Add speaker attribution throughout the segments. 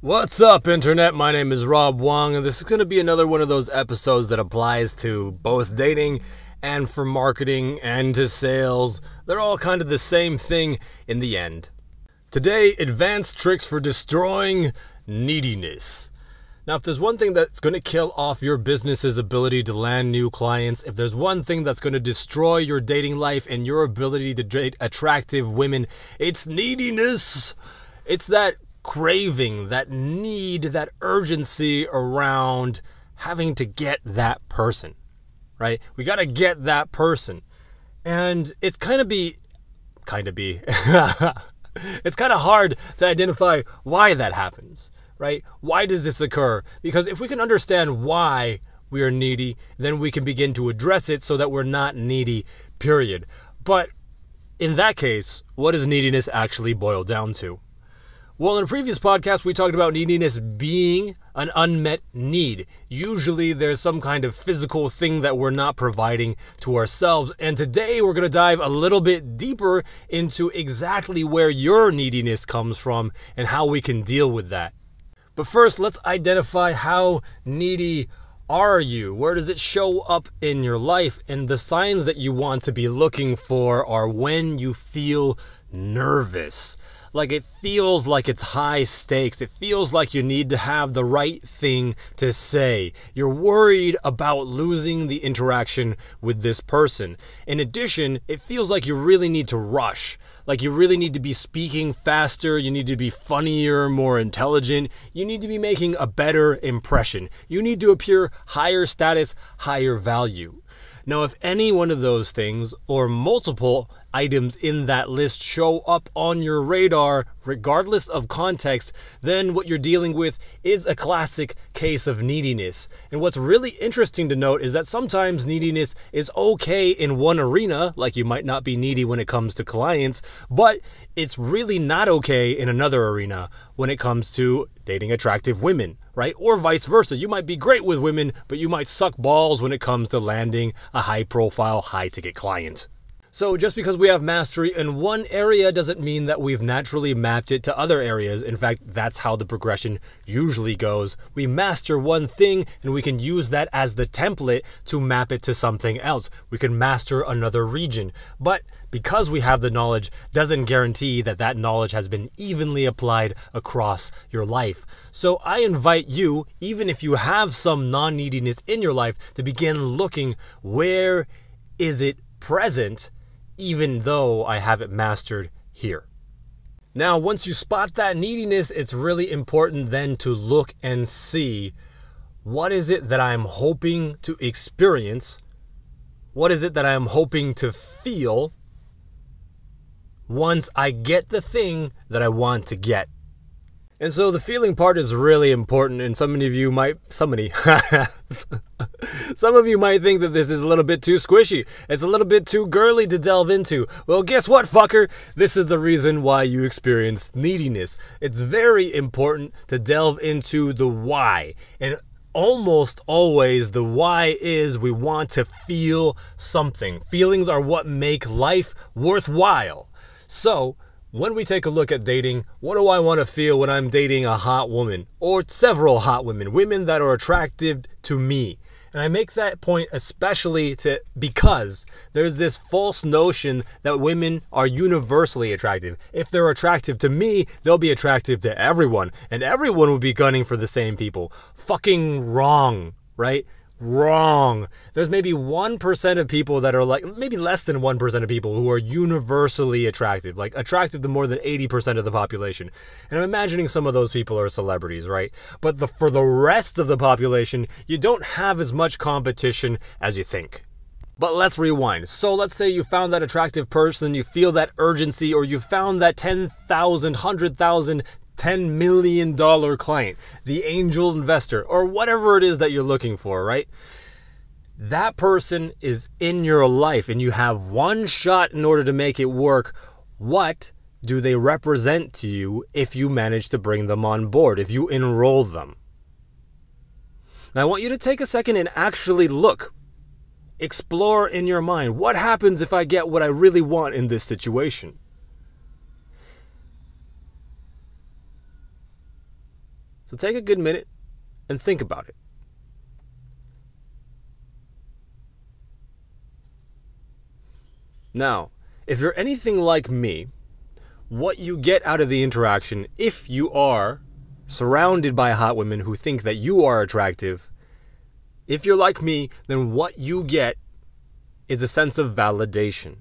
Speaker 1: What's up, Internet? My name is Rob Wong, and this is going to be another one of those episodes that applies to both dating and for marketing and to sales. They're all kind of the same thing in the end. Today, advanced tricks for destroying neediness. Now, if there's one thing that's going to kill off your business's ability to land new clients, if there's one thing that's going to destroy your dating life and your ability to date attractive women, it's neediness. It's that craving, that need, that urgency around having to get that person, right? We got to get that person. And it's kind of be, kind of be, it's kind of hard to identify why that happens, right? Why does this occur? Because if we can understand why we are needy, then we can begin to address it so that we're not needy, period. But in that case, what does neediness actually boil down to? Well, in a previous podcast, we talked about neediness being an unmet need. Usually, there's some kind of physical thing that we're not providing to ourselves. And today, we're going to dive a little bit deeper into exactly where your neediness comes from and how we can deal with that. But first, let's identify how needy are you? Where does it show up in your life? And the signs that you want to be looking for are when you feel nervous like it feels like it's high stakes. It feels like you need to have the right thing to say. You're worried about losing the interaction with this person. In addition, it feels like you really need to rush. Like you really need to be speaking faster, you need to be funnier, more intelligent, you need to be making a better impression. You need to appear higher status, higher value. Now, if any one of those things or multiple items in that list show up on your radar, regardless of context, then what you're dealing with is a classic case of neediness. And what's really interesting to note is that sometimes neediness is okay in one arena, like you might not be needy when it comes to clients, but it's really not okay in another arena when it comes to dating attractive women, right? Or vice versa. You might be great with women, but you might suck balls when it comes to landing a high profile, high ticket client. So, just because we have mastery in one area doesn't mean that we've naturally mapped it to other areas. In fact, that's how the progression usually goes. We master one thing and we can use that as the template to map it to something else. We can master another region. But because we have the knowledge doesn't guarantee that that knowledge has been evenly applied across your life. So I invite you, even if you have some non neediness in your life, to begin looking where is it present even though I have it mastered here. Now, once you spot that neediness, it's really important then to look and see what is it that I'm hoping to experience? What is it that I'm hoping to feel once I get the thing that I want to get? And so the feeling part is really important, and some of you might, some of you might think that this is a little bit too squishy. It's a little bit too girly to delve into. Well, guess what, fucker? This is the reason why you experience neediness. It's very important to delve into the why. And almost always the why is we want to feel something. Feelings are what make life worthwhile. So, when we take a look at dating, what do I want to feel when I'm dating a hot woman or several hot women, women that are attractive to me? And I make that point especially to because there's this false notion that women are universally attractive. If they're attractive to me, they'll be attractive to everyone, and everyone will be gunning for the same people. Fucking wrong, right? Wrong. There's maybe 1% of people that are like, maybe less than 1% of people who are universally attractive, like attractive to more than 80% of the population. And I'm imagining some of those people are celebrities, right? But the, for the rest of the population, you don't have as much competition as you think. But let's rewind. So let's say you found that attractive person, you feel that urgency, or you found that 10,000, 100,000, $10 million client, the angel investor, or whatever it is that you're looking for, right? That person is in your life and you have one shot in order to make it work. What do they represent to you if you manage to bring them on board, if you enroll them? Now, I want you to take a second and actually look Explore in your mind what happens if I get what I really want in this situation? So take a good minute and think about it. Now, if you're anything like me, what you get out of the interaction, if you are surrounded by hot women who think that you are attractive, if you're like me, then what you get is a sense of validation.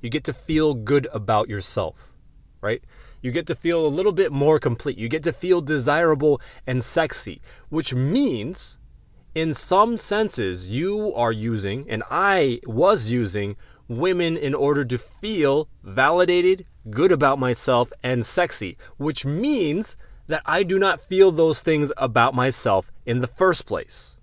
Speaker 1: You get to feel good about yourself, right? You get to feel a little bit more complete. You get to feel desirable and sexy, which means, in some senses, you are using, and I was using, women in order to feel validated, good about myself, and sexy, which means that I do not feel those things about myself in the first place.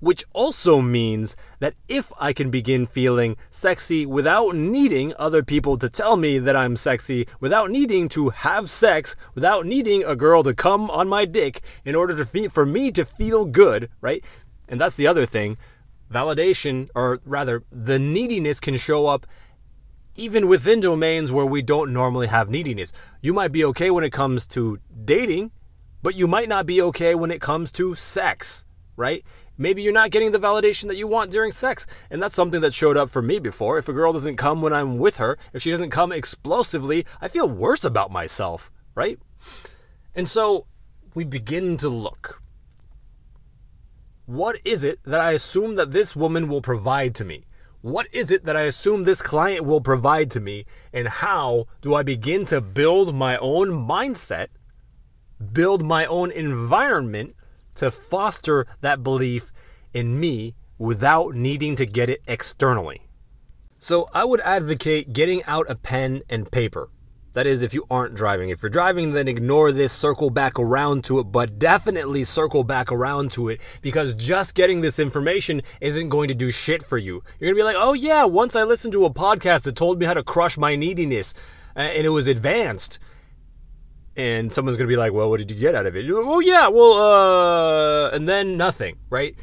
Speaker 1: Which also means that if I can begin feeling sexy without needing other people to tell me that I'm sexy, without needing to have sex, without needing a girl to come on my dick in order to fe- for me to feel good, right? And that's the other thing validation, or rather, the neediness can show up even within domains where we don't normally have neediness. You might be okay when it comes to dating, but you might not be okay when it comes to sex, right? Maybe you're not getting the validation that you want during sex. And that's something that showed up for me before. If a girl doesn't come when I'm with her, if she doesn't come explosively, I feel worse about myself, right? And so we begin to look. What is it that I assume that this woman will provide to me? What is it that I assume this client will provide to me? And how do I begin to build my own mindset, build my own environment to foster that belief in me without needing to get it externally? So I would advocate getting out a pen and paper. That is, if you aren't driving. If you're driving, then ignore this, circle back around to it, but definitely circle back around to it because just getting this information isn't going to do shit for you. You're going to be like, oh yeah, once I listened to a podcast that told me how to crush my neediness uh, and it was advanced. And someone's to be like, well, what did you get out of it? Oh yeah, well, uh, and then nothing, right?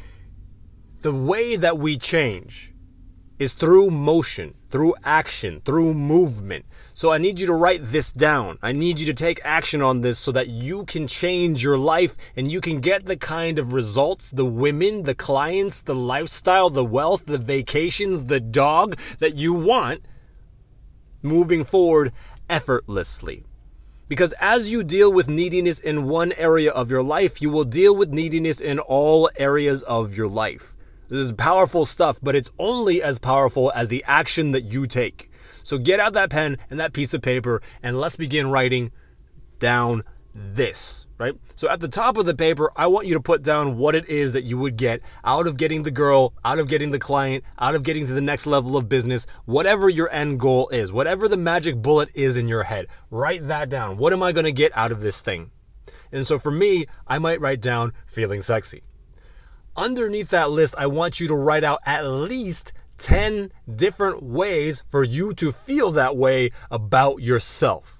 Speaker 1: The way that we change is through motion, through action, through movement. So I need you to write this down. I need you to take action on this so that you can change your life and you can get the kind of results, the women, the clients, the lifestyle, the wealth, the vacations, the dog that you want moving forward effortlessly. Because as you deal with neediness in one area of your life, you will deal with neediness in all areas of your life. This is powerful stuff, but it's only as powerful as the action that you take. So get out that pen and that piece of paper and let's begin writing down this, right? So at the top of the paper, I want you to put down what it is that you would get out of getting the girl, out of getting the client, out of getting to the next level of business, whatever your end goal is, whatever the magic bullet is in your head. Write that down. What am I going to get out of this thing? And so for me, I might write down feeling sexy underneath that list, I want you to write out at least 10 different ways for you to feel that way about yourself.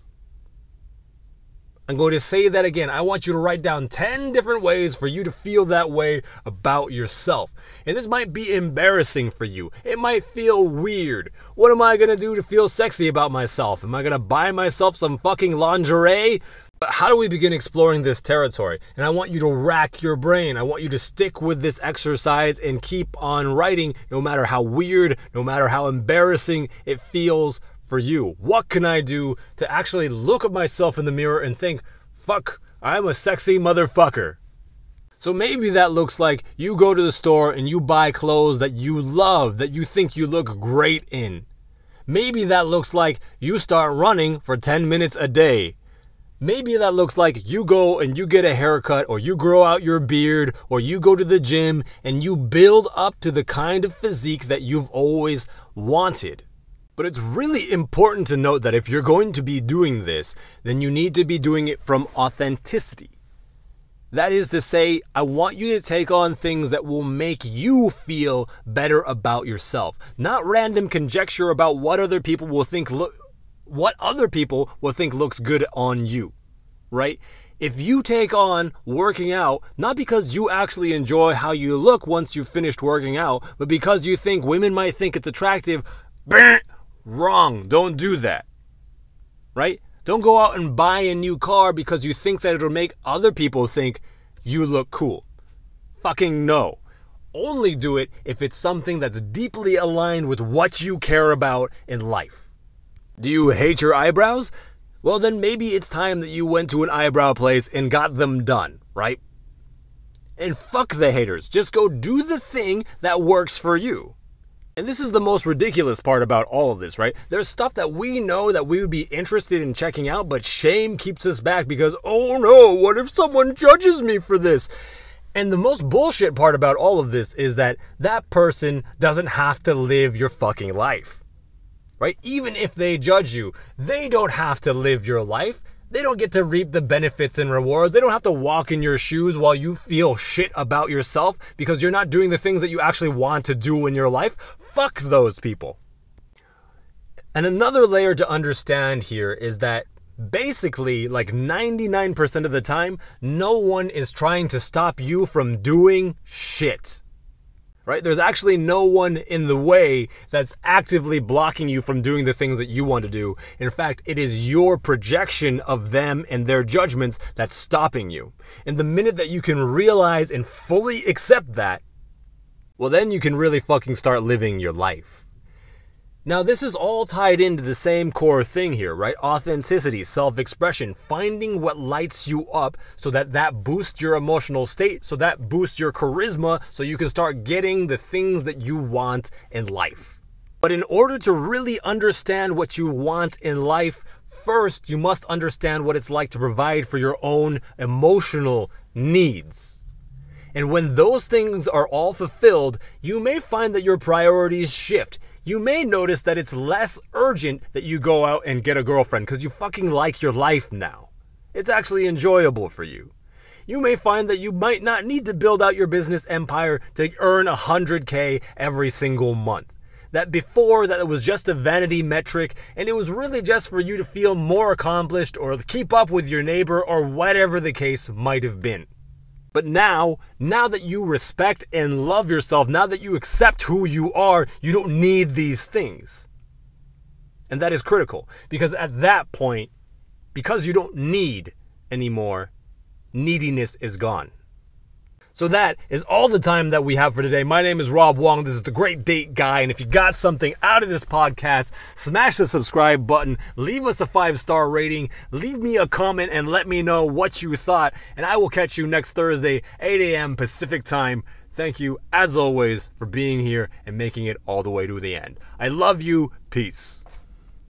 Speaker 1: I'm going to say that again. I want you to write down 10 different ways for you to feel that way about yourself. And this might be embarrassing for you. It might feel weird. What am I going to do to feel sexy about myself? Am I going to buy myself some fucking lingerie? But how do we begin exploring this territory? And I want you to rack your brain. I want you to stick with this exercise and keep on writing no matter how weird, no matter how embarrassing it feels for you. What can I do to actually look at myself in the mirror and think, fuck, I'm a sexy motherfucker? So maybe that looks like you go to the store and you buy clothes that you love, that you think you look great in. Maybe that looks like you start running for 10 minutes a day. Maybe that looks like you go and you get a haircut, or you grow out your beard, or you go to the gym and you build up to the kind of physique that you've always wanted. But it's really important to note that if you're going to be doing this, then you need to be doing it from authenticity. That is to say, I want you to take on things that will make you feel better about yourself, not random conjecture about what other people will think look what other people will think looks good on you, right? If you take on working out, not because you actually enjoy how you look once you've finished working out, but because you think women might think it's attractive, wrong. Don't do that. Right? Don't go out and buy a new car because you think that it'll make other people think you look cool. Fucking no. Only do it if it's something that's deeply aligned with what you care about in life. Do you hate your eyebrows? Well, then maybe it's time that you went to an eyebrow place and got them done, right? And fuck the haters. Just go do the thing that works for you. And this is the most ridiculous part about all of this, right? There's stuff that we know that we would be interested in checking out, but shame keeps us back because, oh no, what if someone judges me for this? And the most bullshit part about all of this is that that person doesn't have to live your fucking life right? Even if they judge you, they don't have to live your life. They don't get to reap the benefits and rewards. They don't have to walk in your shoes while you feel shit about yourself because you're not doing the things that you actually want to do in your life. Fuck those people. And another layer to understand here is that basically, like 99% of the time, no one is trying to stop you from doing shit right? There's actually no one in the way that's actively blocking you from doing the things that you want to do. In fact, it is your projection of them and their judgments that's stopping you. And the minute that you can realize and fully accept that, well, then you can really fucking start living your life. Now, this is all tied into the same core thing here, right? Authenticity, self expression, finding what lights you up so that that boosts your emotional state, so that boosts your charisma, so you can start getting the things that you want in life. But in order to really understand what you want in life, first you must understand what it's like to provide for your own emotional needs. And when those things are all fulfilled, you may find that your priorities shift you may notice that it's less urgent that you go out and get a girlfriend because you fucking like your life now. It's actually enjoyable for you. You may find that you might not need to build out your business empire to earn 100k every single month. That before that it was just a vanity metric and it was really just for you to feel more accomplished or keep up with your neighbor or whatever the case might have been. But now, now that you respect and love yourself, now that you accept who you are, you don't need these things. And that is critical because at that point, because you don't need anymore, neediness is gone. So that is all the time that we have for today. My name is Rob Wong. This is the Great Date Guy. And if you got something out of this podcast, smash the subscribe button, leave us a five star rating, leave me a comment, and let me know what you thought. And I will catch you next Thursday, 8 a.m. Pacific time. Thank you, as always, for being here and making it all the way to the end. I love you. Peace.